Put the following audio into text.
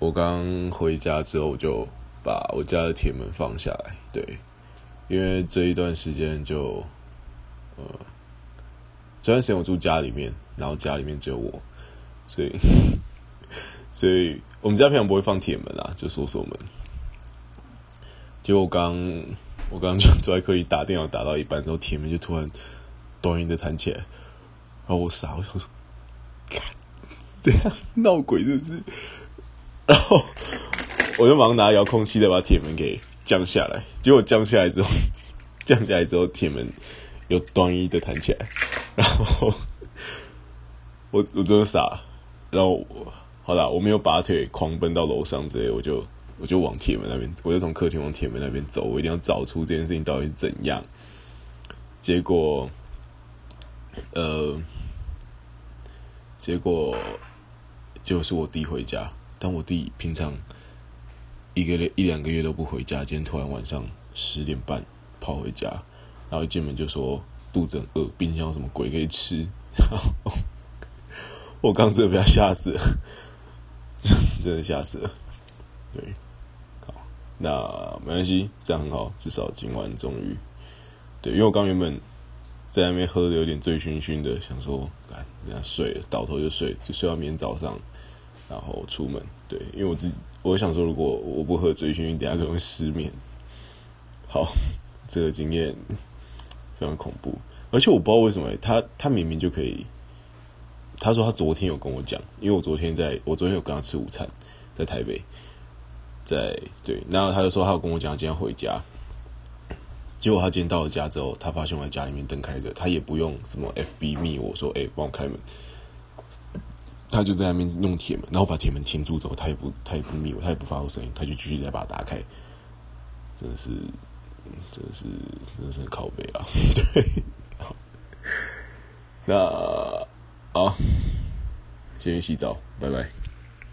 我刚回家之后我就把我家的铁门放下来，对，因为这一段时间就呃，这段时间我住家里面，然后家里面只有我，所以 所以我们家平常不会放铁门啊，就锁锁门。结果我刚我刚就坐在客厅打电脑，打到一半，然后铁门就突然咚的弹起来，然后我傻，我想说，看这样闹鬼是不是？然后我就忙拿遥控器再把铁门给降下来，结果降下来之后，降下来之后铁门又咚的弹起来，然后我我真的傻，然后我好啦，我没有拔腿狂奔到楼上之类，我就。我就往铁门那边，我就从客厅往铁门那边走。我一定要找出这件事情到底是怎样。结果，呃，结果就是我弟回家，但我弟平常一个一两个月都不回家，今天突然晚上十点半跑回家，然后一进门就说肚子饿，冰箱什么鬼可以吃。我刚真的被他吓死了，真的吓死了，对。好那没关系，这样很好，至少今晚终于，对，因为我刚原本在那边喝的有点醉醺醺的，想说，哎，等下睡了，倒头就睡，就睡到明天早上，然后出门，对，因为我自己，我想说，如果我不喝醉醺醺，等下可能会失眠。好，这个经验非常恐怖，而且我不知道为什么，他他明明就可以，他说他昨天有跟我讲，因为我昨天在我昨天有跟他吃午餐，在台北。在对，然后他就说他有跟我讲今天回家，结果他今天到了家之后，他发现我在家里面灯开着，他也不用什么 FB 密我说哎帮我开门，他就在那边弄铁门，然后把铁门停住之后，他也不他也不灭我，他也不发出声音，他就继续再把它打开，真的是真的是真的是很靠北啊，对，好，那好，先去洗澡，拜拜。